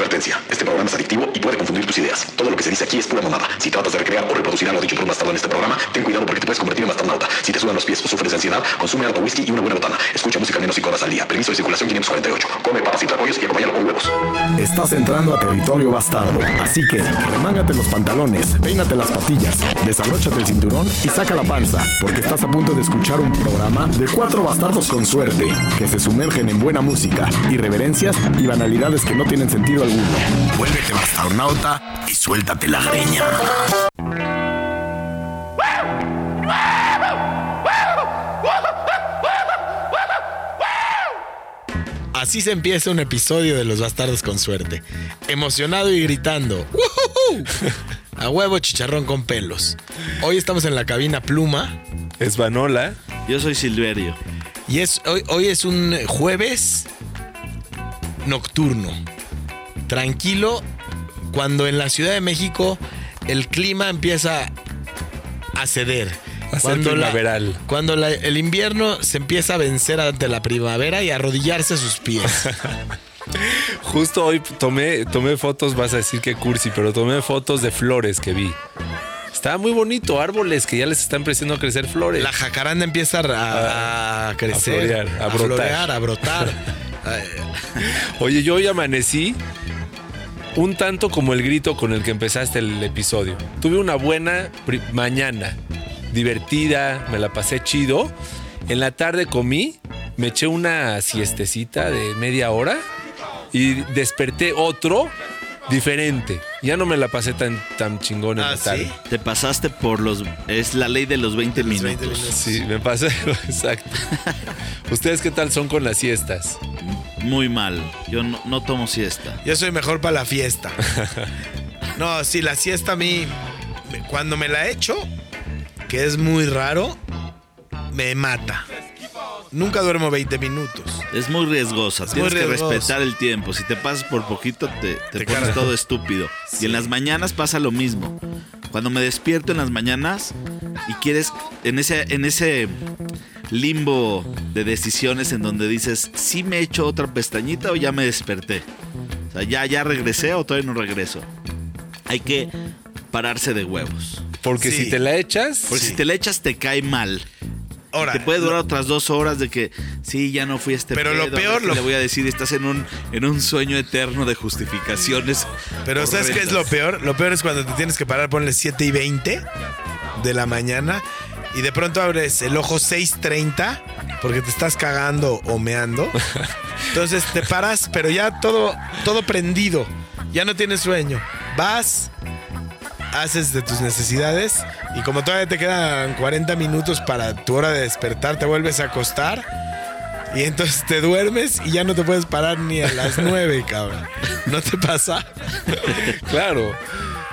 Advertencia. Este programa es adictivo y puede confundir tus ideas. Todo lo que se dice aquí es pura mamada. Si tratas de recrear o reproducir algo dicho por un bastardo en este programa, ten cuidado porque te puedes convertir en bastardauta. Si te sudan los pies o sufres de ansiedad, consume algo whisky y una buena botana. Escucha música al menos 5 horas al día. Permiso de circulación 548. Come papas y tlacoyos y acompáñalo con huevos. Estás entrando a territorio bastardo. Así que remángate los pantalones, peínate las patillas, desabróchate el cinturón y saca la panza, porque estás a punto de escuchar un programa de cuatro bastardos con suerte, que se sumergen en buena música, irreverencias y banalidades que no tienen sentido alguno. Vuélvete bastarnauta y suéltate la greña. Así se empieza un episodio de Los Bastardos con Suerte. Emocionado y gritando. ¡Woohoo! A huevo chicharrón con pelos. Hoy estamos en la cabina Pluma Es Vanola. Yo soy Silverio. y es, hoy, hoy es un jueves nocturno. Tranquilo, cuando en la Ciudad de México el clima empieza a ceder. A ser Cuando, la- cuando la- el invierno se empieza a vencer ante la primavera y a arrodillarse a sus pies. Justo hoy tomé, tomé fotos, vas a decir que cursi, pero tomé fotos de flores que vi. Estaba muy bonito, árboles que ya les están empezando a crecer flores. La jacaranda empieza a, a crecer, florear, a brotar. florear, a brotar. Oye, yo hoy amanecí un tanto como el grito con el que empezaste el episodio. Tuve una buena mañana, divertida, me la pasé chido. En la tarde comí, me eché una siestecita de media hora y desperté otro diferente. Ya no me la pasé tan, tan chingón en ¿Ah, la tarde. sí? Te pasaste por los... Es la ley de los 20 Los 20 minutos. minutos. Sí, me pasé, exacto. ¿Ustedes qué tal son con las siestas? Muy mal. Yo no, no tomo siesta. Yo soy mejor para la fiesta. No, sí, la siesta a mí, cuando me la echo, que es muy raro, me mata. Nunca duermo 20 minutos. Es muy riesgosa. Es Tienes muy que respetar el tiempo. Si te pasas por poquito, te, te Te pones todo estúpido. Y en las mañanas pasa lo mismo. Cuando me despierto en las mañanas y quieres, en ese, en ese limbo de decisiones en donde dices, si me echo otra pestañita o ya me desperté. O sea, ya, ya regresé o todavía no regreso. Hay que pararse de huevos. Porque Sí. si te la echas, Porque si te le echas te cae mal. Ahora, Te puede durar otras dos horas de que sí, ya no fui a este Pero lo pedo, peor, lo- le voy a decir, estás en un, en un sueño eterno de justificaciones. pero ¿sabes qué es lo peor? Lo peor es cuando te tienes que parar, ponle 7 y 20 de la mañana y de pronto abres el ojo 6.30 porque te estás cagando o meando. Entonces te paras, pero ya todo, todo prendido. Ya no tienes sueño. Vas, haces de tus necesidades y como todavía te quedan 40 minutos para tu hora de despertar, te vuelves a acostar y entonces te duermes y ya no te puedes parar ni a las 9, cabrón. ¿No te pasa? claro.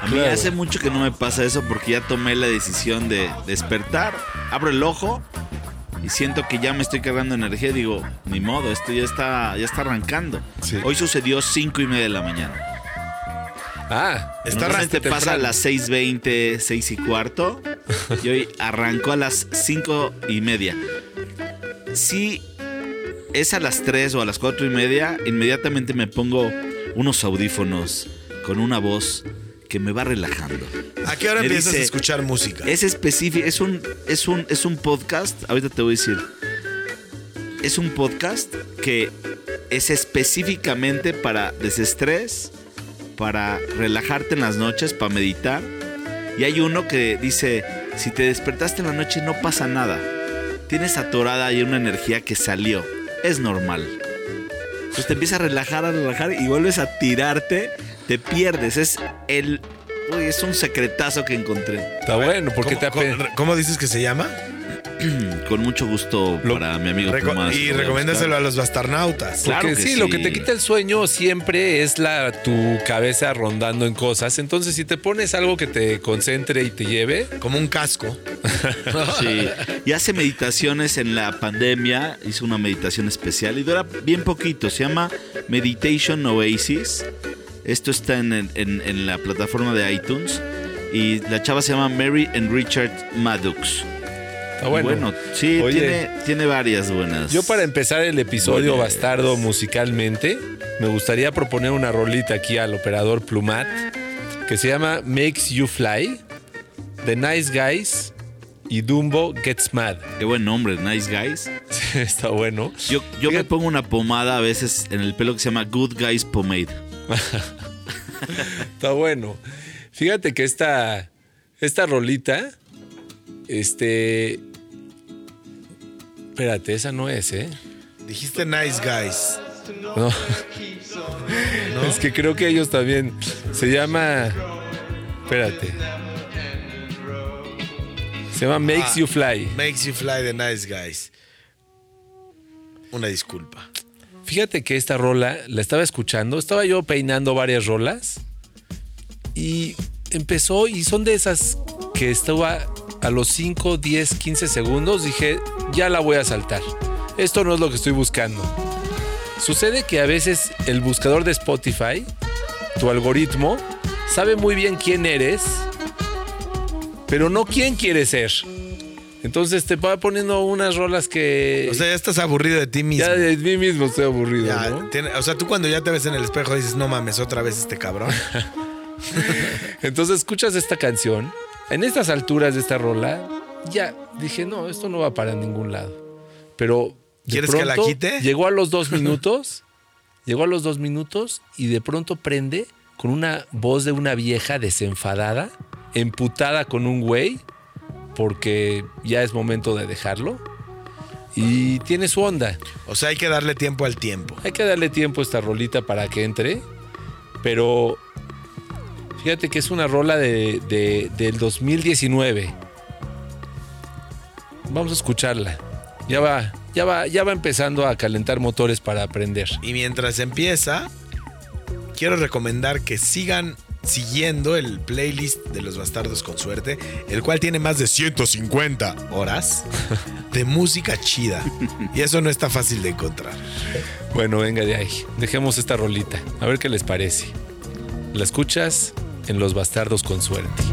A mí Claro. hace mucho que no me pasa eso porque ya tomé la decisión de despertar, abro el ojo y siento que ya me estoy cargando energía. Digo, ni modo, esto ya está, ya está arrancando. Sí. Hoy sucedió cinco y media de la mañana. Ah, Está Normalmente temprano. pasa a las 6.20, 6 y cuarto. Y hoy arrancó a las 5 y media. Si es a las 3 o a las 4 y media, inmediatamente me pongo unos audífonos con una voz que me va relajando. ¿A qué hora Me empiezas dice- a escuchar música? Es específico, es un, es un, es un podcast, ahorita te voy a decir. Es un podcast que es específicamente para desestrés, para relajarte en las noches, para meditar. Y hay uno que dice, si te despertaste en la noche no pasa nada. Tienes atorada ahí una energía que salió. Es normal. Entonces te empieza a relajar, a relajar y vuelves a tirarte, te pierdes. Es el... Uy, es un secretazo que encontré. está bueno, porque ¿Cómo, te cómo- cómo dices que se llama? Con mucho gusto Lo- para mi amigo Reco- Tomás. y lo voy a recomiéndaselo a los bastarnautas. Claro Porque que sí, lo que te quita el sueño siempre es la tu cabeza rondando en cosas. Entonces, si te pones algo que te concentre y te lleve, Como un casco. Sí. Y hace meditaciones en la pandemia. Hizo una meditación especial y dura bien poquito. Se llama Meditation Oasis. Esto está en, en- en la plataforma de iTunes. Y la chava se llama Mary and Richard Maddox. Está bueno. Bueno, sí, Oye, tiene, tiene varias buenas. Yo para empezar el episodio Buenas. bastardo musicalmente, me gustaría proponer una rolita aquí al operador Plumat que se llama Makes You Fly, The Nice Guys y Dumbo Gets Mad. Qué buen nombre, Nice Guys. Está bueno. Yo, yo me pongo una pomada a veces en el pelo que se llama Good Guys Pomade. Está bueno. Fíjate que esta, esta rolita, este... Espérate, esa no es, ¿eh? Dijiste nice guys. No. Es que creo que ellos también. Se llama. Espérate. Se llama Makes Ah. You Fly. Makes you fly the nice guys. Una disculpa. Fíjate que esta rola la estaba escuchando. Estaba yo peinando varias rolas. Y empezó. Y son de esas que estaba a los 5, 10, 15 segundos. Dije, ya la voy a saltar. Esto no es lo que estoy buscando. Sucede que a veces el buscador de Spotify, tu algoritmo, sabe muy bien quién eres, pero no quién quieres ser. Entonces te va poniendo unas rolas que O sea, ya estás aburrido de ti mismo. ya de mí mismo estoy aburrido. Ya, ¿no? tiene- o sea, tú cuando ya te ves en el espejo dices, no mames, otra vez este cabrón. Entonces escuchas esta canción. En estas alturas de esta rola, ya dije, no, esto no va para ningún lado. Pero. de ¿Quieres que la pronto, quite? Llegó a los dos minutos. llegó a los dos minutos y de pronto prende con una voz de una vieja desenfadada, emputada con un güey, porque ya es momento de dejarlo. Y tiene su onda. O sea, hay que darle tiempo al tiempo. Hay que darle tiempo a esta rolita para que entre. Pero fíjate que es una rola de, de- del 2019. Vamos a escucharla. Ya va, ya va, ya va empezando a calentar motores para aprender. Y mientras empieza, quiero recomendar que sigan siguiendo el playlist de los bastardos con suerte, el cual tiene más de 150 horas de música chida. Y eso no está fácil de encontrar. Bueno, venga de ahí. Dejemos esta rolita. A ver qué les parece. La escuchas en Los Bastardos con Suerte.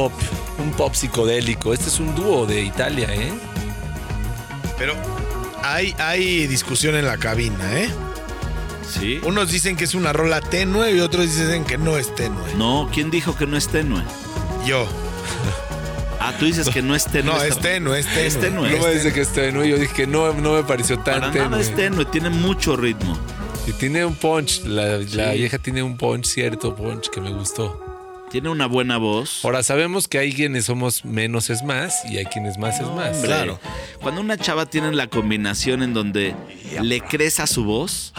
Pop, un pop psicodélico. Este es un dúo de Italia, ¿eh? Pero hay, hay discusión en la cabina, ¿eh? ¿Sí? Unos dicen que es una rola tenue y otros dicen que no es tenue. No, ¿quién dijo que no es tenue? Yo. Ah, tú dices que no es tenue. No, es tenue, es tenue. Es tenue. No me dice que es tenue. Yo dije que no, no me pareció tan Para tenue. nada es tenue, tiene mucho ritmo. Y tiene un punch. La, la vieja tiene un punch, cierto punch que me gustó. Tiene una buena voz. Ahora sabemos que hay quienes somos menos es más y hay quienes más es más. Hombre, claro. Cuando una chava tiene la combinación en donde le crece a su voz,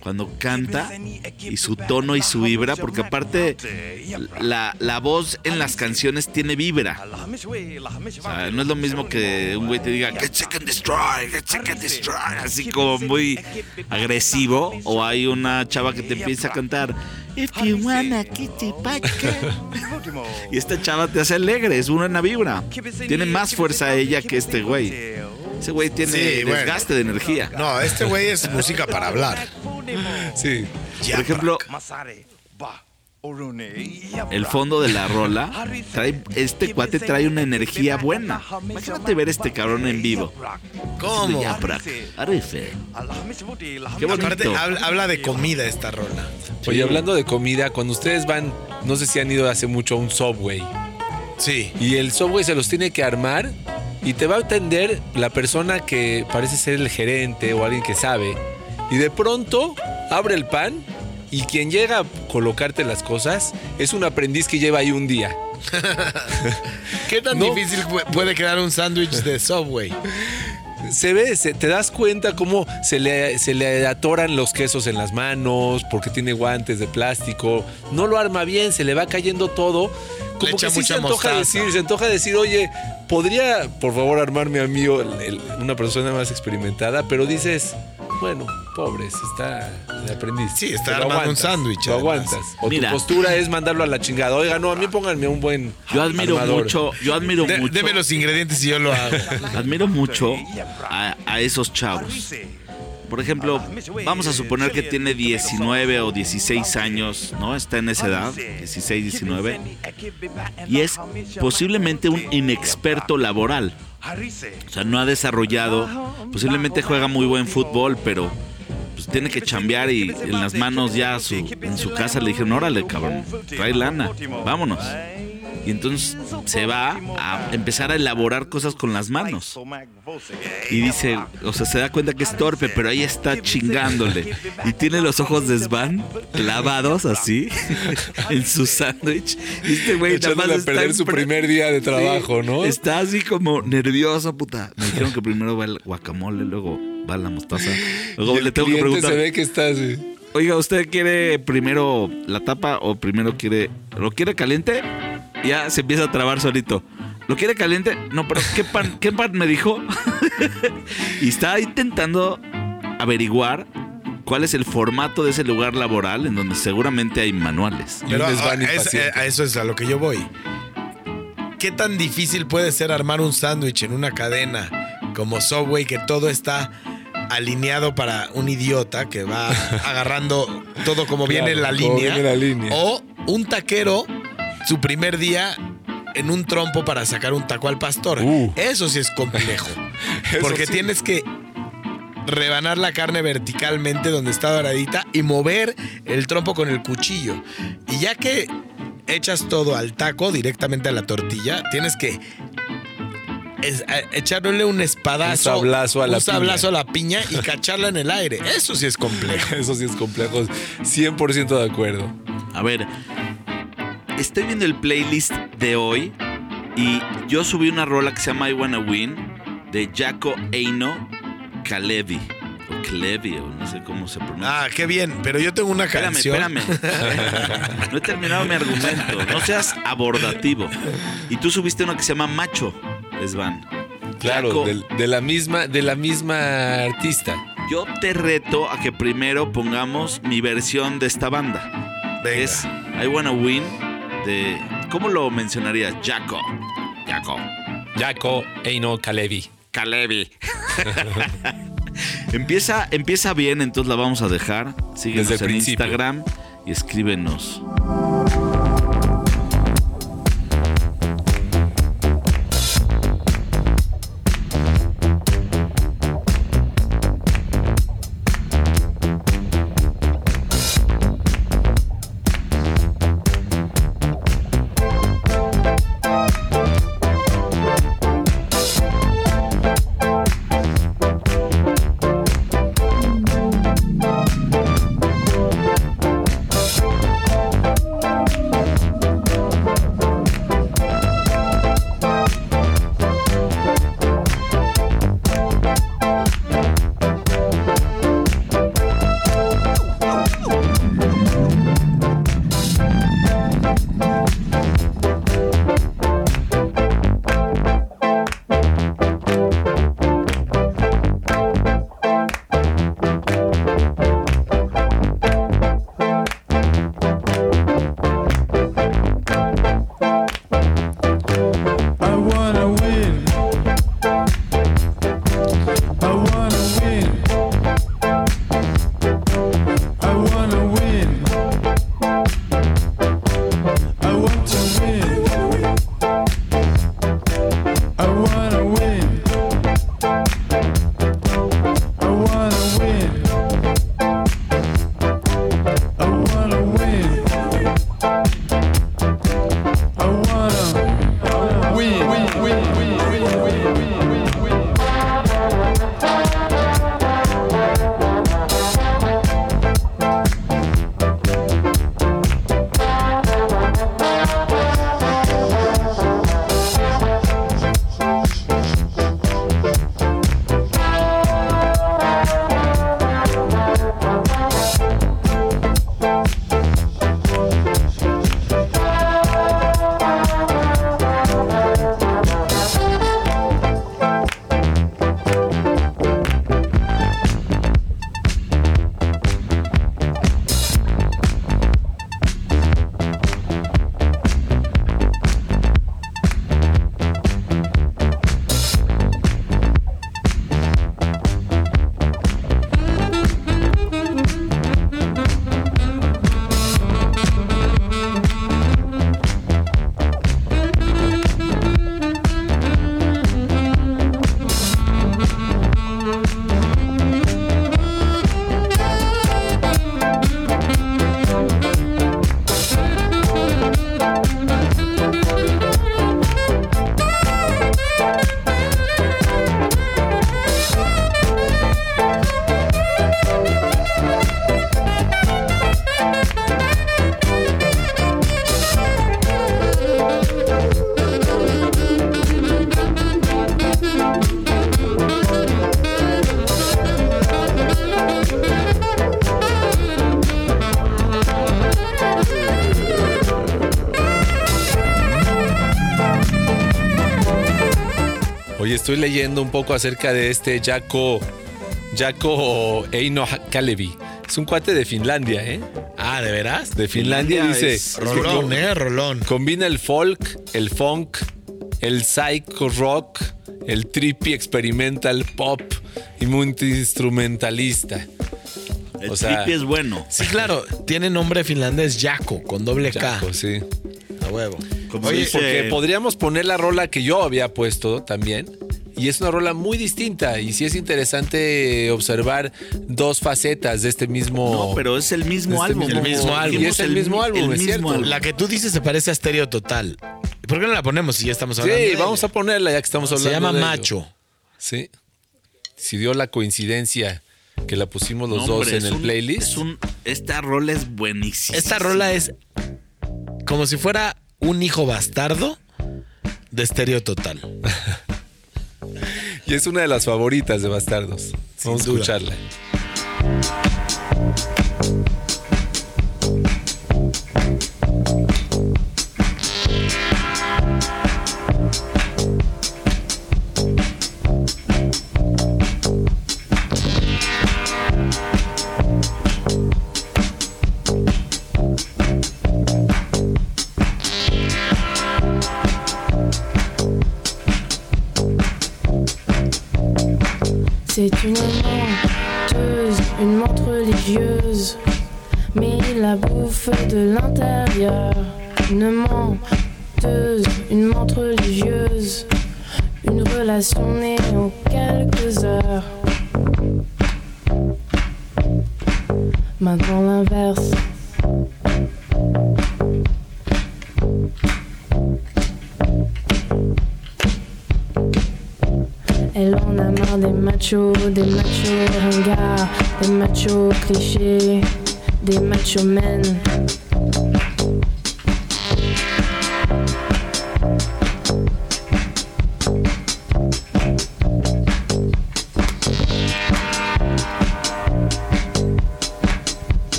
cuando canta, y su tono y su vibra, porque aparte la, la voz en las canciones tiene vibra. O sea, no es lo mismo que un güey te diga sick and destroy, sick and destroy, así como muy agresivo. O hay una chava que te empieza a cantar If you wanna kitty. Y esta chava te hace alegre, es una vibra. Tiene más fuerza ella que este güey. Ese güey tiene Sí, bueno. desgaste de energía. No, este güey es música para hablar. Sí. Por ejemplo, el fondo de la rola, trae, este cuate trae una energía buena. Imagínate ver este cabrón en vivo. ¿Cómo? Qué bonito. Aparte, habla, habla de comida esta rola. Oye, hablando de comida, cuando ustedes van, no sé si han ido hace mucho a un Subway, Sí. y el Subway se los tiene que armar y te va a atender la persona que parece ser el gerente o alguien que sabe, y de pronto abre el pan y quien llega a colocarte las cosas es un aprendiz que lleva ahí un día. ¿Qué tan No. difícil pu- puede quedar un sándwich de Subway? Se ve, se- te das cuenta cómo se le, se le atoran los quesos en las manos, porque tiene guantes de plástico, no lo arma bien, se le va cayendo todo. Como que sí se antoja mostaza. decir, se antoja decir, oye, podría por favor armarme a mí o el- el- una persona más experimentada, pero dices, bueno, pobres, está de aprendiz. Sí, está armando un sándwich, Lo aguantas. O Mira. tu postura es mandarlo a la chingada. Oiga, no, a mí pónganme un buen. Yo admiro armador". mucho, yo admiro De- mucho. deme los ingredientes y yo lo hago. Admiro mucho a, a esos chavos. Por ejemplo, vamos a suponer que tiene 19 o 16 años, ¿no? Está en esa edad, 16, 19, y es posiblemente un inexperto laboral. O sea, no ha desarrollado, posiblemente juega muy buen fútbol, pero pues tiene que chambear y en las manos ya su, en su casa le dijeron, órale, cabrón, trae lana, vámonos. Y entonces se va a empezar a elaborar cosas con las manos. Y dice, o sea, se da cuenta que es torpe, pero ahí está chingándole. Y tiene los ojos de Svan clavados así en su sándwich. Y este güey nada más Echándole a está perder su primer día de trabajo, ¿no? Está así como nervioso, puta. Me dijeron que primero va el guacamole, luego va la mostaza. Luego Y el le tengo que preguntar, se ve que está así. oiga, ¿usted quiere primero la tapa o primero quiere... ¿Lo quiere caliente? Ya se empieza a trabar solito. ¿Lo quiere caliente? No, pero ¿qué pan, qué pan me dijo? y está intentando averiguar cuál es el formato de ese lugar laboral en donde seguramente hay manuales. Pero un a, desván a- es- impaciente. a eso es a lo que yo voy. ¿Qué tan difícil puede ser armar un sándwich en una cadena como Subway que todo está alineado para un idiota que va agarrando todo como viene en la como línea? viene la línea. O un taquero, su primer día en un trompo para sacar un taco al pastor. Uh. Eso sí es complejo. Porque sí. tienes que rebanar la carne verticalmente donde está doradita y mover el trompo con el cuchillo. Y ya que echas todo al taco directamente a la tortilla, tienes que es- a- echarle un espadazo, Un sablazo a la un sablazo piña. a la piña y cacharla en el aire. Eso sí es complejo. Eso sí es complejo. 100% de acuerdo. A ver, estoy viendo el playlist de hoy y yo subí una rola que se llama I Wanna Win de Jaco Eino Kalevi. O Kalevi, o no sé cómo se pronuncia. Ah, qué bien. Pero yo tengo una espérame, canción. espérame. No he terminado mi argumento. No seas abordativo. Y tú subiste uno que se llama Macho, Svan. Claro, de, la misma, de la misma artista. yo te reto a que primero pongamos mi versión de esta banda. Venga. Es I Wanna Win de. ¿Cómo lo mencionarías? Jaco. Jaco. Jaco Eino Kalevi. Kalevi. empieza, empieza bien, entonces la vamos a dejar. Síguenos Desde el en principio. Instagram y escríbenos. Leyendo un poco acerca de este Jaco, Jaco Eino Kalevi. Es un cuate de Finlandia, ¿eh? Ah, ¿de veras? De Finlandia, Finlandia dice. es- Rolón, ¿eh? Rolón. Combina el folk, el funk, el psycho rock, el trippy experimental pop y multi-instrumentalista. El O sea- trippy es bueno. Sí, claro. Tiene nombre finlandés Jaco, con doble K. Jaco, sí. A huevo. Como Oye, dice- Porque podríamos poner la rola que yo había puesto también. Y es una rola muy distinta. Y sí es interesante observar dos facetas de este mismo. No, pero es el mismo Este álbum. mismo- el mismo álbum. Y es el mismo mi- álbum, es cierto. álbum. La que tú dices se parece a Stereo Total. ¿Por qué no la ponemos si ya estamos hablando? Sí, de vamos ella? a ponerla ya que estamos hablando. Se llama de ello. Macho. Sí. Si dio la coincidencia que la pusimos los No, dos hombre, en el un- playlist. es un- esta rola es buenísima. Esta rola es como si fuera un hijo bastardo de Stereo Total. Y es una de las favoritas de Bastardos. Vamos a escucharla.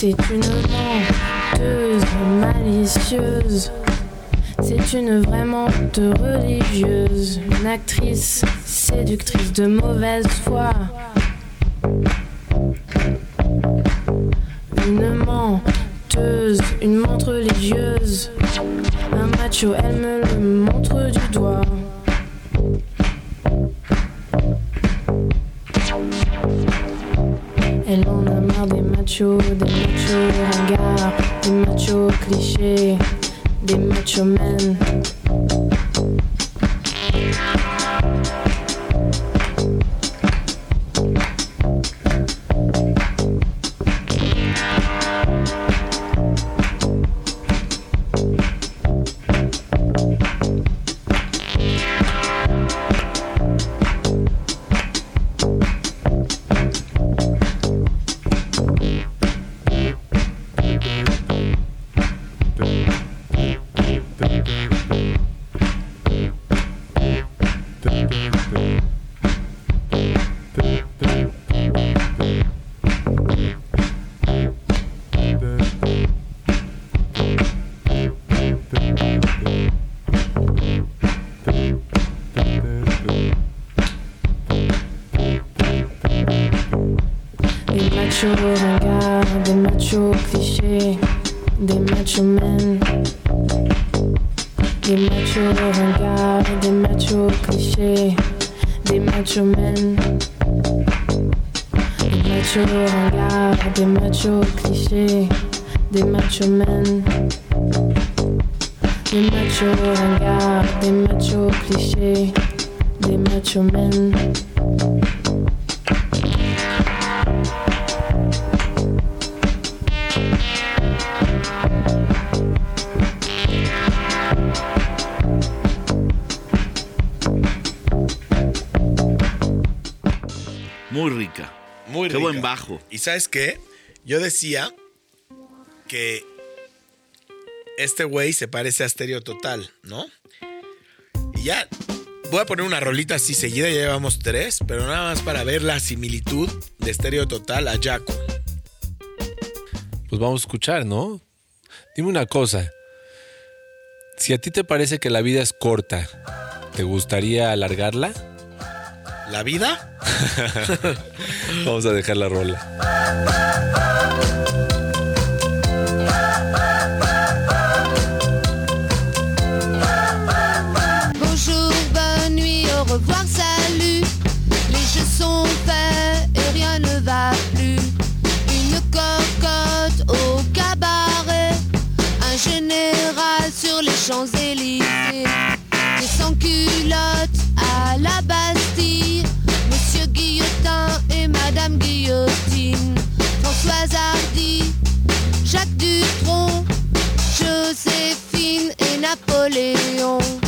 C'est une menteuse malicieuse. Une vraie mente religieuse. Une actrice séductrice de mauvaise foi. Une menteuse, une montre religieuse. Un macho, elle me le montre du doigt. Elle en a marre des machos, des machos ringards, des machos clichés, be met your men. Machos ringards, des machos clichés, des machos men. Des machos ringards, des machos clichés, des machos men. Des machos ringards, des machos clichés, des machos men. Des machos ringards, des machos clichés, des machos men. Muy rica. Muy Qué rica. buen bajo. ¿Y sabes qué? Yo decía que este güey se parece a Stereo Total, ¿no? Y ya voy a poner una rolita así seguida, ya llevamos tres, pero nada más para ver la similitud de Stereo Total a Jaco. pues vamos a escuchar, ¿no? Dime una cosa. Si a ti te parece que la vida es corta, ¿te gustaría alargarla? ¿La vida? Vamos a dejar la rola. Madame Guillotine, Françoise Hardy, Jacques Dutronc, Joséphine et Napoléon.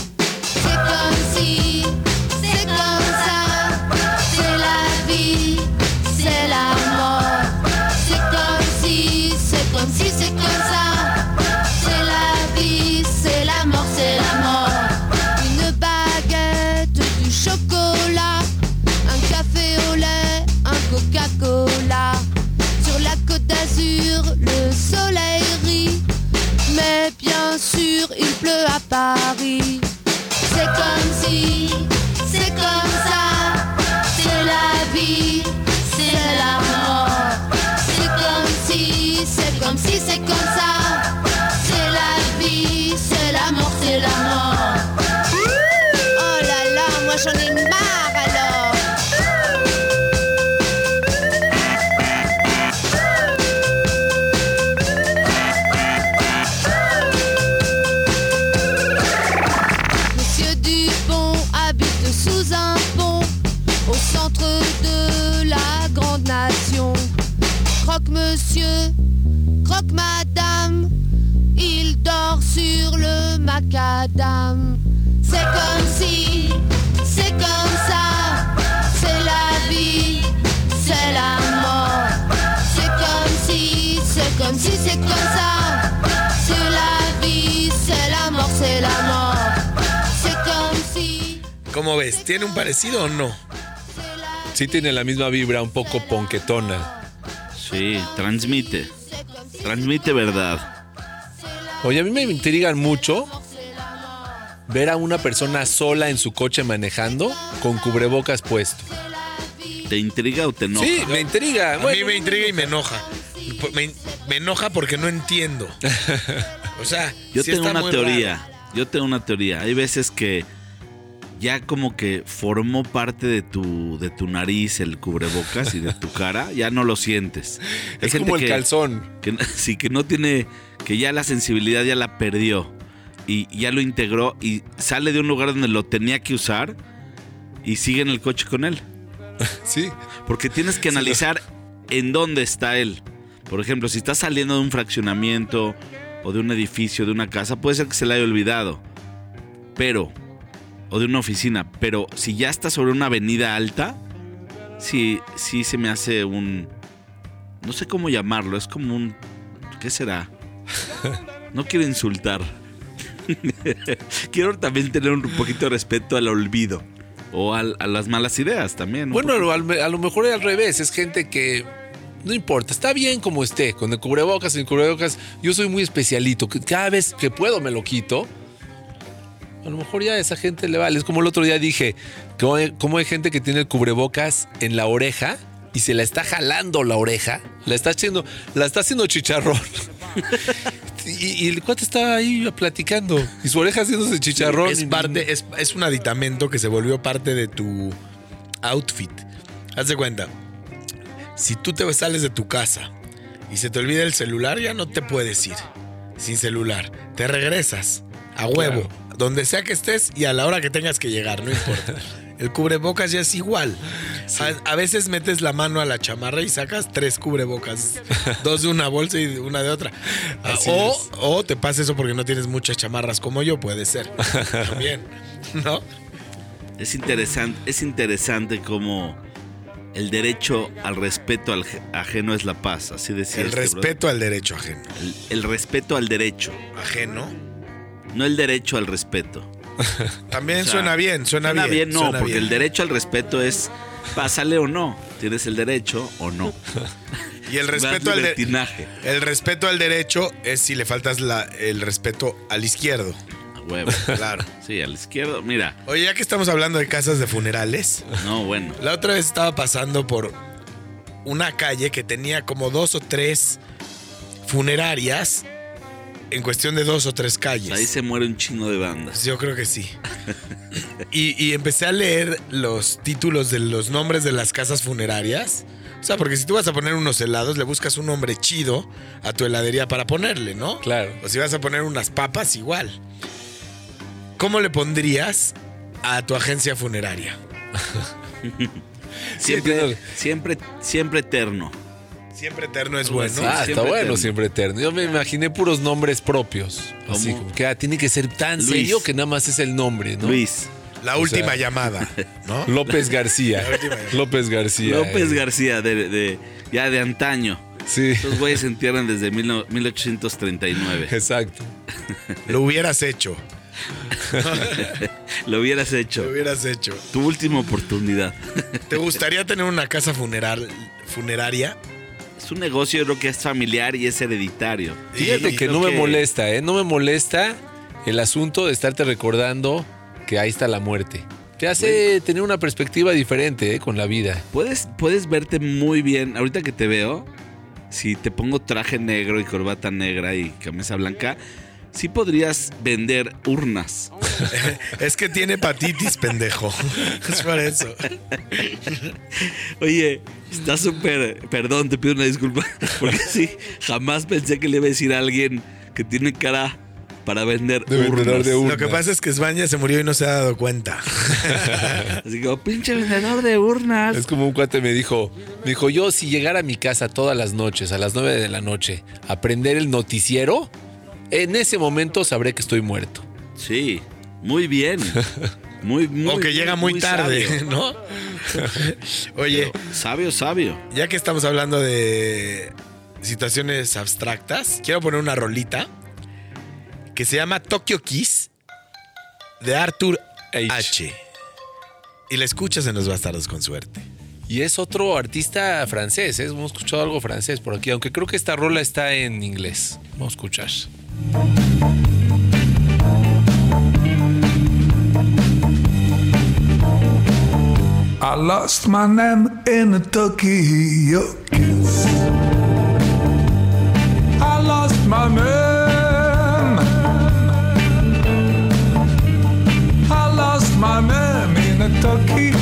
Croque madame, il dort sur le macadam. C'est comme si, c'est comme ça, c'est la vie, c'est la mort. C'est comme si, c'est comme si, c'est comme ça, c'est la vie, c'est la mort, c'est la mort. C'est comme si. ¿Cómo ves? ¿Tiene un parecido o no? Sí tiene la misma vibra, un poco ponquetona. Sí, transmite. Transmite verdad. Oye, a mí me intrigan mucho ver a una persona sola en su coche manejando con cubrebocas puesto. ¿Te intriga o te enoja? Sí, me intriga. A mí me intriga y me enoja. Me, me enoja porque no entiendo. O sea, Yo sí tengo está una muy teoría. raro. Yo tengo una teoría. Hay veces que ya como que formó parte de tu, de tu nariz el cubrebocas y de tu cara, ya no lo sientes. Hay es como el que- calzón. que sí que no tiene que ya la sensibilidad ya la perdió y ya lo integró y sale de un lugar donde lo tenía que usar y sigue en el coche con él Sí. porque tienes que analizar en dónde está él por ejemplo si está saliendo de un fraccionamiento o de un edificio de una casa puede ser que se le haya olvidado pero o de una oficina pero si ya está sobre una avenida alta sí sí se me hace un no sé cómo llamarlo es como un ¿Qué será? No quiero insultar. quiero también tener un poquito de respeto al olvido. O al- a las malas ideas también. Bueno, a lo mejor es al revés. Es gente que no importa, está bien como esté, con el cubrebocas, sin cubrebocas. Yo soy muy especialito. que Cada vez que puedo me lo quito. A lo mejor ya a esa gente le vale. Es como el otro día dije, como hay, cómo hay gente que tiene el cubrebocas en la oreja y se la está jalando la oreja, la está haciendo, la está haciendo chicharrón. y, y el cuate está ahí platicando y su oreja haciéndose chicharrón. Es y- parte, es, es un aditamento que se volvió parte de tu outfit. Haz de cuenta. Si tú te sales de tu casa y se te olvida el celular, ya no te puedes ir sin celular. Te regresas a huevo, donde sea que estés y a la hora que tengas que llegar, no importa. El cubrebocas ya es igual. A, a veces metes la mano a la chamarra y sacas tres cubrebocas, dos de una bolsa y una de otra. Ah, o, o te pasa eso porque no tienes muchas chamarras como yo, puede ser. También, ¿no? Es interesante, es interesante cómo el derecho al respeto al je- ajeno es la paz. Así decía. El este respeto al derecho ajeno. el respeto al derecho. Ajeno. No el derecho al respeto. También O sea, suena bien, suena, bien. no, suena porque bien. el derecho al respeto es pásale o no. Tienes el derecho o no. Y el respeto al de- libertinaje. el respeto al derecho es si le faltas la- el respeto al izquierdo. A huevo. Claro. Sí, al izquierdo. Mira, Oye, ya que estamos hablando de casas de funerales, no, bueno. la otra vez estaba pasando por una calle que tenía como dos o tres funerarias en cuestión de dos o tres calles. Ahí se muere un chingo de bandas. Yo creo que sí. Y, y empecé a leer los títulos de los nombres de las casas funerarias. O sea, porque si tú vas a poner unos helados, le buscas un nombre chido a tu heladería para ponerle, ¿no? Claro. O si vas a poner unas papas, igual. ¿Cómo le pondrías a tu agencia funeraria? Siempre, siempre, siempre eterno. Siempre eterno es Algo bueno. ah, está bueno, eterno. siempre eterno. Yo me imaginé puros nombres propios. Así como que ah, tiene que ser tan Luis. serio que nada más es el nombre, ¿no? Luis. La O última sea- llamada, ¿no? López García. La última llamada. López García. López eh. García, de, de- ya de antaño. Sí, Estos güeyes se entierran desde mil no- 1839. exacto. Lo hubieras hecho. Lo hubieras hecho. Lo hubieras hecho. Tu última oportunidad. ¿Te gustaría tener una casa funeral, funeraria? Es un negocio, yo creo que es familiar y es hereditario. Fíjate Y que no me que- molesta, ¿eh? No me molesta el asunto de estarte recordando que ahí está la muerte. Te hace tener una perspectiva diferente ¿eh? con la vida. Puedes, puedes verte muy bien. Ahorita que te veo, si te pongo traje negro y corbata negra y camisa blanca, sí podrías vender urnas. Es que tiene hepatitis, pendejo. Es por eso. Oye, está súper. Perdón, te pido una disculpa. Porque sí, jamás pensé que le iba a decir a alguien que tiene cara para vender De vendedor urnas. de urnas. Lo que pasa es que España se murió y no se ha dado cuenta. Así que, pinche vendedor de urnas. Es como un cuate me dijo, me dijo, yo si llegara a mi casa todas las noches, a las 9 de la noche, a prender el noticiero, en ese momento sabré que estoy muerto. Sí, muy bien. Muy, muy o que llega muy, tarde, sabio. ¿no? Oye, Sabio, sabio. ya que estamos hablando de situaciones abstractas, quiero poner una rolita que se llama Tokyo Kiss de Arthur H. H. Y la escuchas en Los Bastardos con suerte. Y es otro artista francés, ¿eh? hemos escuchado algo francés por aquí, aunque creo que esta rola está en inglés. Vamos a escuchar. I lost my name in a Tokyo kiss. I lost my name. I lost my name in a Tokyo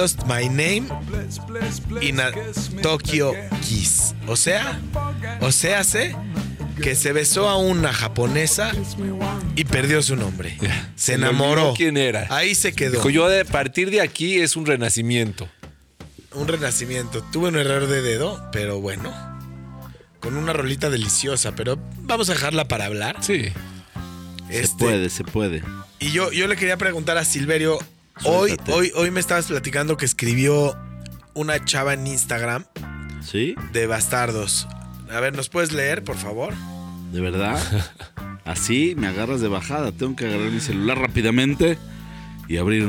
lost my name a me Tokyo. Kiss. O sea, o sea, sé que se besó a una japonesa y perdió su nombre. Se enamoró. quién era. Ahí se quedó. Dijo, yo de partir de aquí es un renacimiento. Un renacimiento. Tuve un error de dedo, pero bueno. Con una rolita deliciosa, pero vamos a dejarla para hablar. Sí. Se Este, puede, se puede. Y yo, yo le quería preguntar a Silverio. Hoy, hoy, hoy me estabas platicando que escribió una chava en Instagram ¿Sí? de bastardos. A ver, ¿nos puedes leer, por favor? ¿De verdad? Así me agarras de bajada. Tengo que agarrar mi celular rápidamente y abrir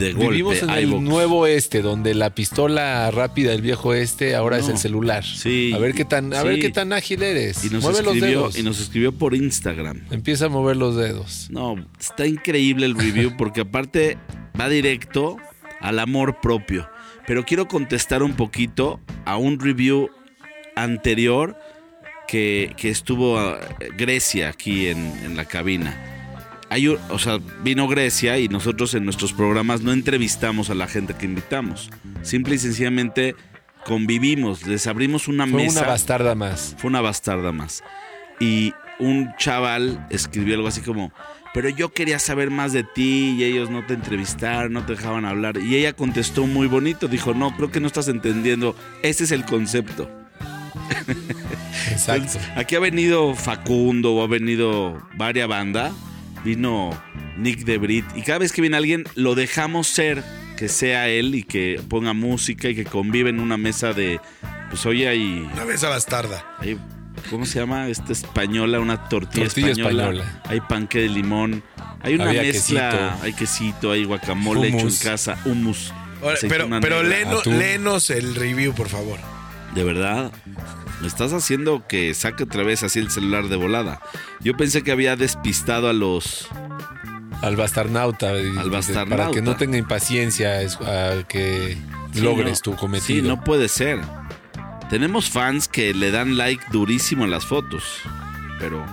de golpe Vivimos en el nuevo este, donde la pistola rápida del viejo este ahora es el celular. Sí. A ver qué tan, a Sí. ver qué tan ágil eres. Y nos, Mueve los escribió, dedos. y nos escribió por Instagram. Empieza a mover los dedos. No, está increíble el review porque aparte va directo al amor propio. Pero quiero contestar un poquito a un review anterior que, que estuvo a- Grecia aquí en, en la cabina. Hay o sea, vino Grecia y nosotros en nuestros programas no entrevistamos a la gente que invitamos. Simple y sencillamente convivimos, les abrimos una Fue mesa. una bastarda más. Fue una bastarda más. Y un chaval escribió algo así como, pero yo quería saber más de ti y ellos no te entrevistaron, no te dejaban hablar. Y ella contestó muy bonito, dijo, no, creo que no estás entendiendo, ese es el concepto. Exacto. Entonces, aquí ha venido Facundo o ha venido varia banda, vino Nick de Brit y cada vez que viene alguien lo dejamos ser, que sea él y que ponga música y que convive en una mesa de, pues oye, hay... Una mesa bastarda. Hay- ¿Cómo se llama? Esta española, una tortilla, Tortilla española. española. Hay panque de limón. Hay una Había mezcla. quesito. Hay quesito, hay guacamole hecho en casa, hummus. Ahora, pero pero léenos el review, por favor. De verdad, me estás haciendo que saque otra vez así el celular de volada. Yo pensé que había despistado a los. Al bastarnauta. y- Al bastarnauta. Para que no tenga impaciencia es- a que Sí, logres no- tu cometido. Sí, no puede ser. Tenemos fans que le dan like durísimo a las fotos. Pero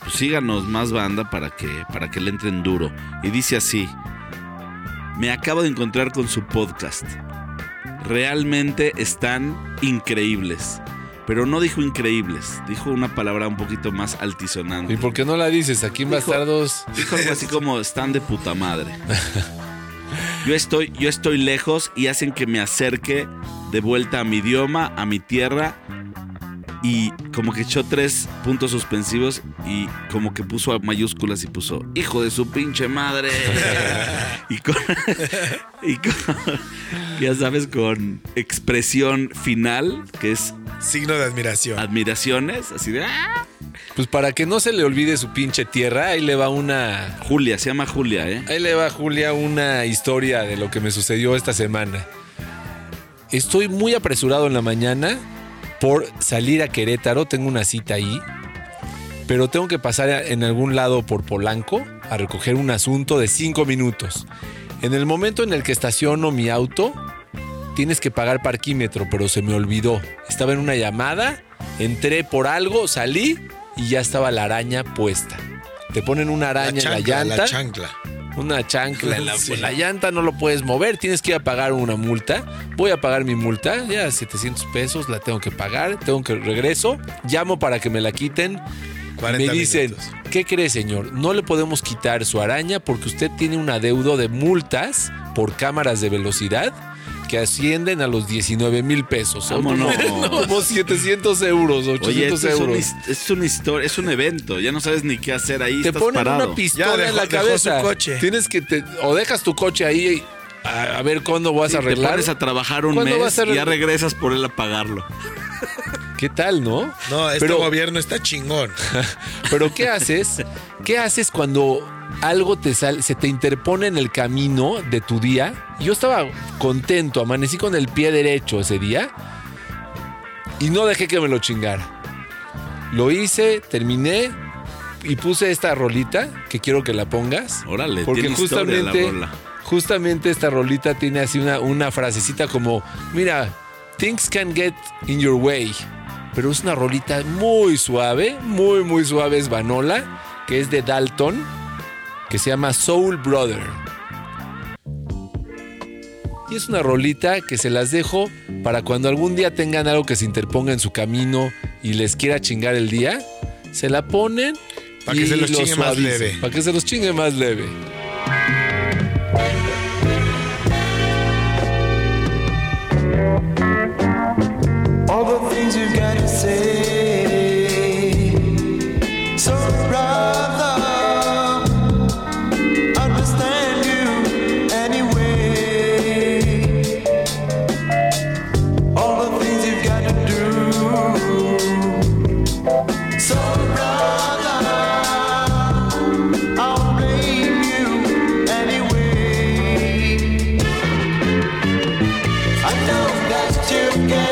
pues síganos más banda para que, para que le entren duro. Y dice así. Me acabo de encontrar con su podcast. Realmente están increíbles. Pero no dijo increíbles, dijo una palabra un poquito más altisonante. ¿Y por qué no la dices? Aquí en Dijo- Bastardos. Dijo algo así como están de puta madre. Yo estoy, yo estoy lejos y hacen que me acerque de vuelta a mi idioma, a mi tierra. Y como que echó tres puntos suspensivos y como que puso a mayúsculas y puso, hijo de su pinche madre. y con, y con- ya sabes, con expresión final, que es Signo de admiración. admiraciones, así de, "Ah". Pues para que no se le olvide su pinche tierra, ahí le va una. Julia, se llama Julia, ¿eh? Ahí le va, Julia, una historia de lo que me sucedió esta semana. Estoy muy apresurado en la mañana por salir a Querétaro. Tengo una cita ahí. Pero tengo que pasar en algún lado por Polanco a recoger un asunto de cinco minutos. En el momento en el que estaciono mi auto, tienes que pagar parquímetro, pero se me olvidó. Estaba en una llamada, entré por algo, salí y ya estaba la araña puesta. Te ponen una araña en la llanta la chancla. Una chancla en la, Sí. en la llanta, no lo puedes mover, tienes que ir a pagar una multa. Voy a pagar mi multa, ya 700 pesos, la tengo que pagar, tengo que regreso, llamo para que me la quiten. 40 me dicen, minutos. ¿qué cree señor? No le podemos quitar su araña porque usted tiene un adeudo de multas por cámaras de velocidad que ascienden a los 19 mil pesos. Son como, Vámonos. como 700 euros, 800 Oye, esto es, una, euros. es una historia, es un evento. Ya no sabes ni qué hacer ahí. te estás ponen parado. una pistola Ya dejó- en la dejó cabeza. su coche. Tienes que te- o dejas tu coche ahí a, a ver cuándo vas Sí, a te arreglar. pones a trabajar un ¿Cuándo mes vas a y ya regresas por él a pagarlo. ¿Qué tal, no? No, este pero, gobierno está chingón. pero ¿qué haces? ¿Qué haces cuando algo te sale, se te interpone en el camino de tu día? Yo estaba contento, amanecí con el pie derecho ese día y no dejé que me lo chingara. Lo hice, terminé y puse esta rolita que quiero que la pongas. Órale, Porque tiene la justamente, rola. justamente esta rolita tiene así una, una frasecita como, mira, things can get in your way. Pero es una rolita muy suave, muy, muy suave, es Vanola, que es de Dalton, que se llama Soul Brother. Y es una rolita que se las dejo para cuando algún día tengan algo que se interponga en su camino y les quiera chingar el día, se la ponen Pa' que se los lo chingue más leve. Para que se los chingue más leve.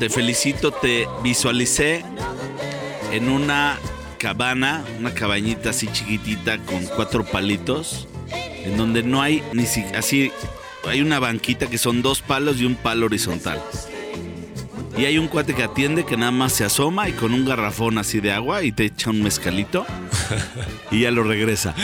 te felicito. Te visualicé en una cabana, una cabañita así chiquitita con cuatro palitos, en donde no hay ni si así. Hay una banquita que son dos palos y un palo horizontal. Y hay un cuate que atiende que nada más se asoma y con un garrafón así de agua y te echa un mezcalito y ya lo regresa.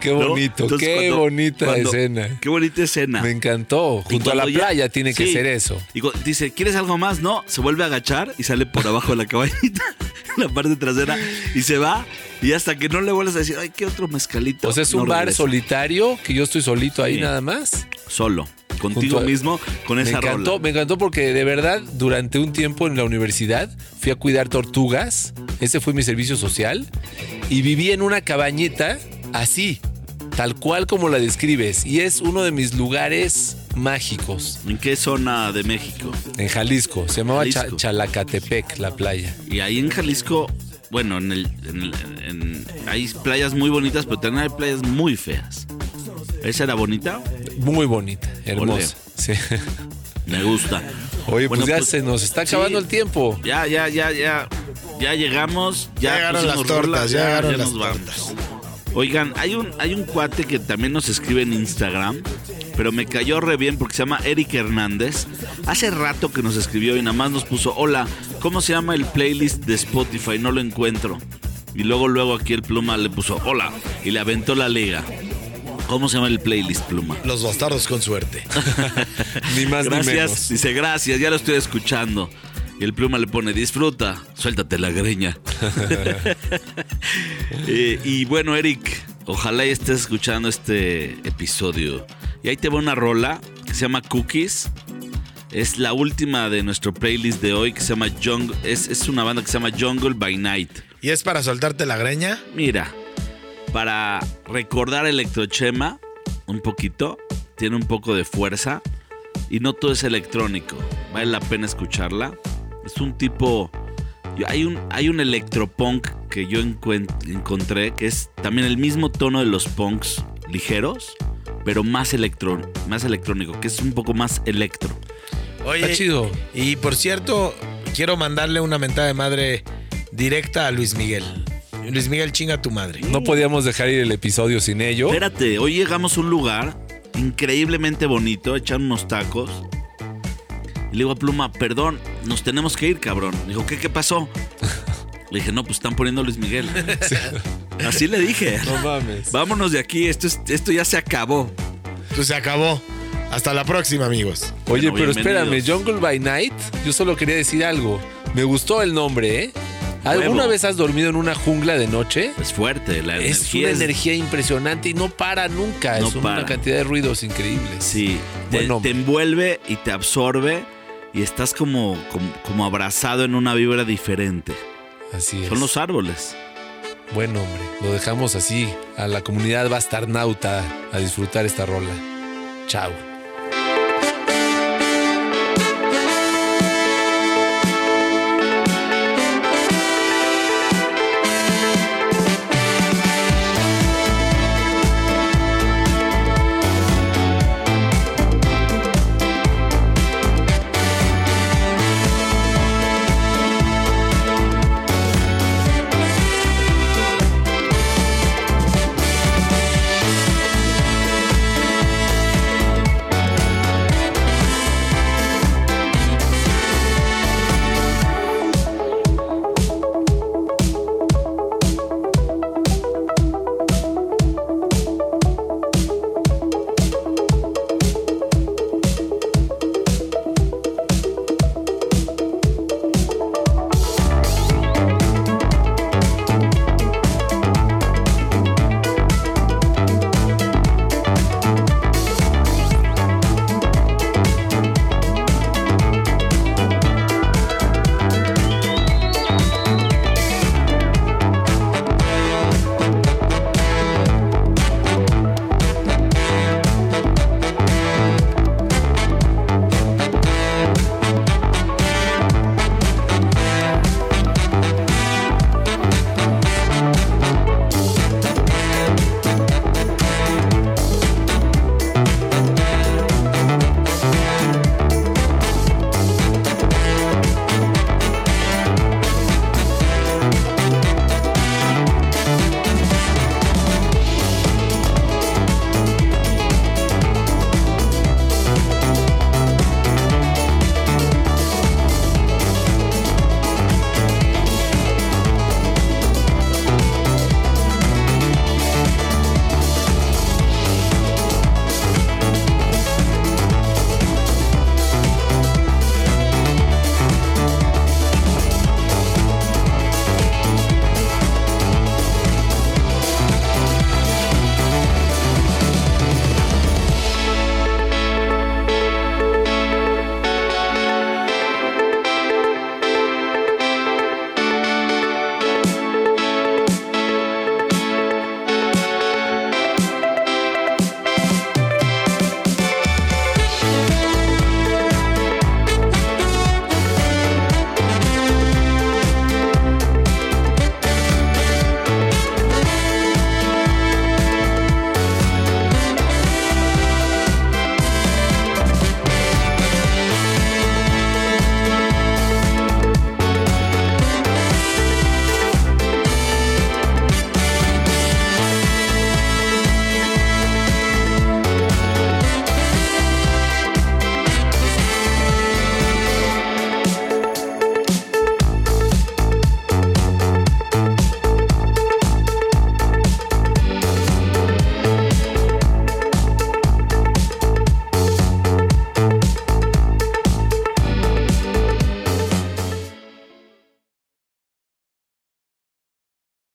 Qué bonito, qué cuando- bonita cuando- escena. Qué bonita escena. Me encantó. Junto a la ya- playa tiene que ser eso. Y dice, ¿quieres algo más? No, se vuelve a agachar y sale por abajo de la cabañita, en la parte trasera, y se va. Y hasta que no le vuelves a decir, ay, ¿qué otro mezcalito? O sea, es No un bar solitario que yo estoy solito ahí Sí. nada más. Solo, contigo Junto mismo, con Me esa encantó, rola. me encantó porque de verdad durante un tiempo en la universidad fui a cuidar tortugas. Ese fue mi servicio social. Y viví en una cabañita así, tal cual como la describes. Y es uno de mis lugares mágicos ¿En qué zona de México? en Jalisco. Se llamaba Jalisco. Chalacatepec, la playa. Y ahí en Jalisco, bueno, en el, en el- en- hay playas muy bonitas, pero también hay playas muy feas. ¿Esa era bonita? Muy bonita, hermosa. Sí. Me gusta. Oye, Bueno, pues ya pues, se nos está sí. acabando el tiempo. Ya, ya, ya, ya. Ya llegamos. Ya, Ya llegaron las tortas, rolas, ya llegaron las nos vamos. Oigan, hay un, hay un cuate que también nos escribe en Instagram, pero me cayó re bien porque se llama Eric Hernández. Hace rato que nos escribió y nada más nos puso, hola, ¿cómo se llama el playlist de Spotify? No lo encuentro. Y luego, luego aquí el pluma le puso, hola, y le aventó la liga. ¿Cómo se llama el playlist, Pluma? Los bastardos con suerte. Ni más ni Gracias. menos. Dice, gracias, ya lo estoy escuchando. Y el pluma le pone, disfruta, suéltate la greña. Eh, y bueno, Eric, ojalá y estés escuchando este episodio. Y ahí te va una rola que se llama Cookies. Es la última de nuestro playlist de hoy que se llama Jungle. Es, es una banda que se llama Jungle by Night. ¿Y es para soltarte la greña? Mira, para recordar Electrochema un poquito, tiene un poco de fuerza y no todo es electrónico. Vale la pena escucharla. Es un tipo. Hay un, hay un electropunk que yo encontré que es también el mismo tono de los punks ligeros, pero más, electro, más electrónico, que es un poco más electro. Oye, Está chido. Y por cierto, quiero mandarle una mentada de madre directa a Luis Miguel. Luis Miguel, chinga tu madre. No podíamos dejar ir el episodio sin ello. Espérate, hoy llegamos a un lugar increíblemente bonito, echar unos tacos. Y le digo a Pluma, perdón, nos tenemos que ir, cabrón. Dijo, ¿qué, qué pasó? Le dije, no, pues están poniendo a Luis Miguel. Así le dije. No mames. Vámonos de aquí, esto, es- esto ya se acabó. Pues se acabó. Hasta la próxima, amigos. Oye, Bueno, pero espérame. Jungle by Night, yo solo quería decir algo. Me gustó el nombre, ¿eh? ¿Alguna vez has dormido en una jungla de noche? Es fuerte, la Es energía una es- energía impresionante y no para nunca. No es una para. cantidad de ruidos increíbles. Sí, te, Buen nombre. te envuelve y te absorbe y estás como, como, como abrazado en una vibra diferente. Así es. Son los árboles. Buen nombre. Lo dejamos así a la comunidad bastarnauta a disfrutar esta rola. Chao.